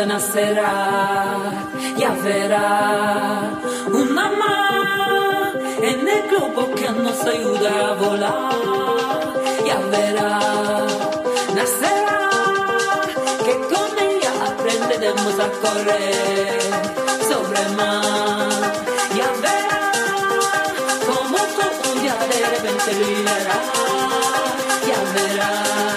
Nacerá, ya verá una mano en el globo que nos ayuda a volar, ya verá, nacerá, que con ella aprenderemos a correr sobre mar, ya verá, como todo ya de repente liberará, ya verá.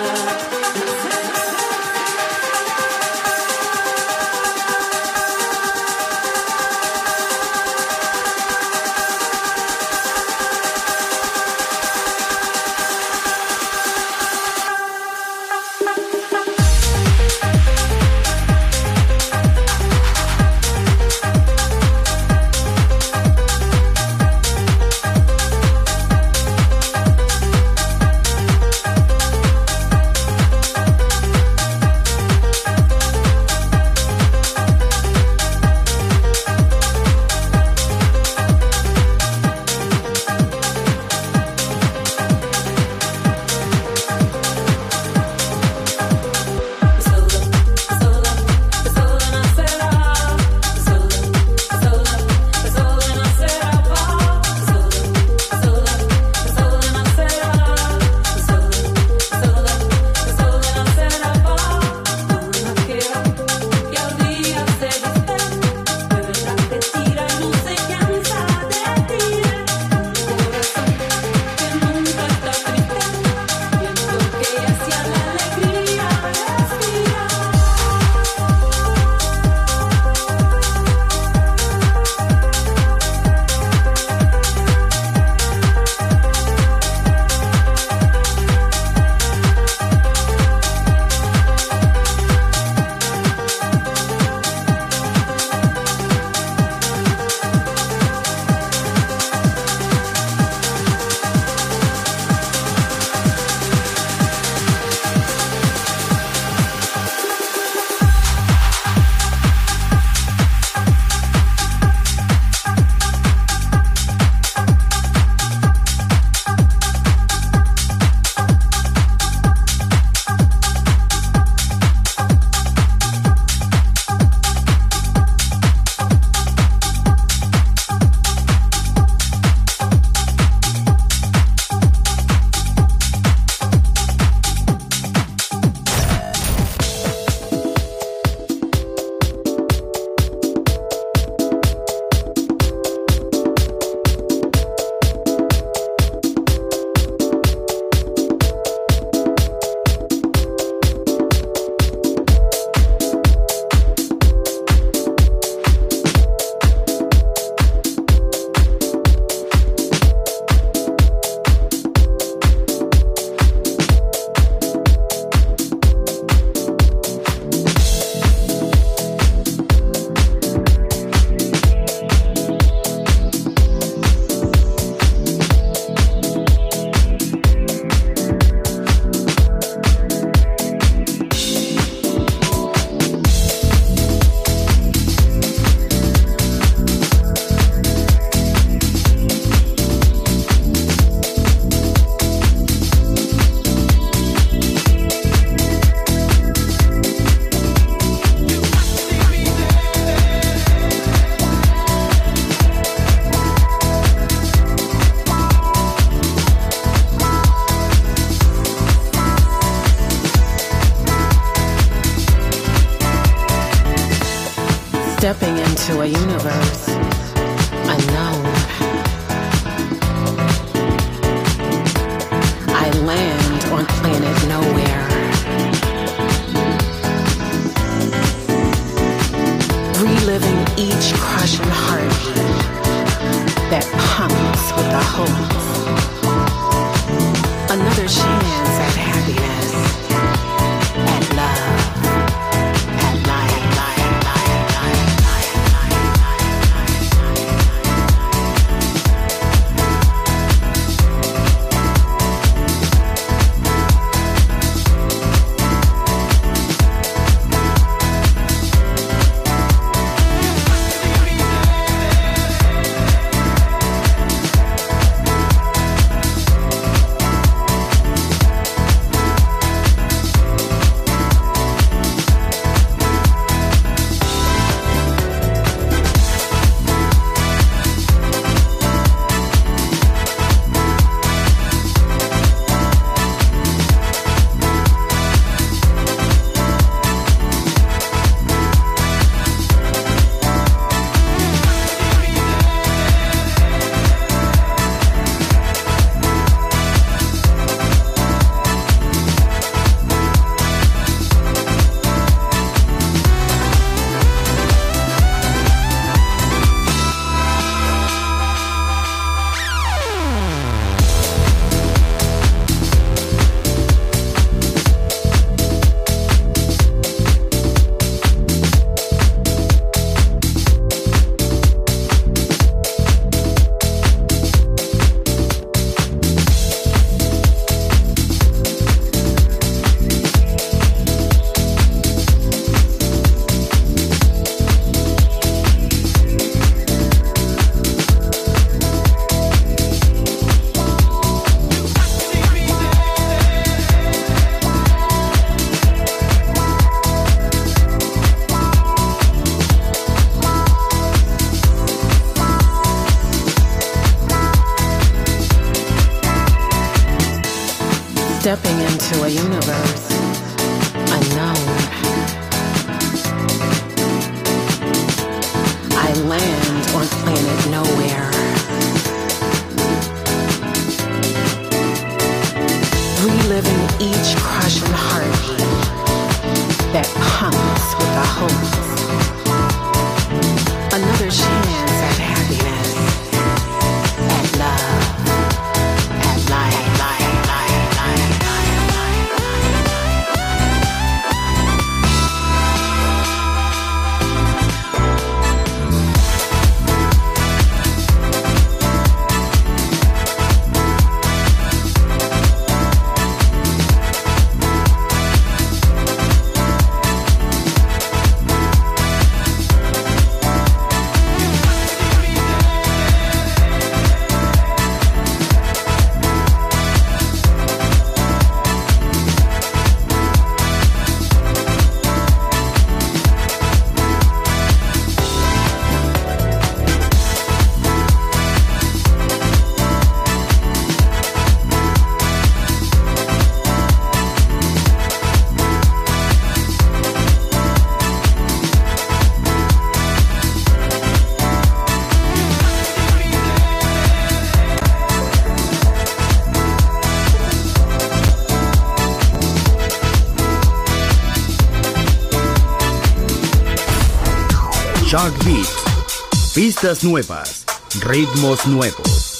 Pistas nuevas, ritmos nuevos.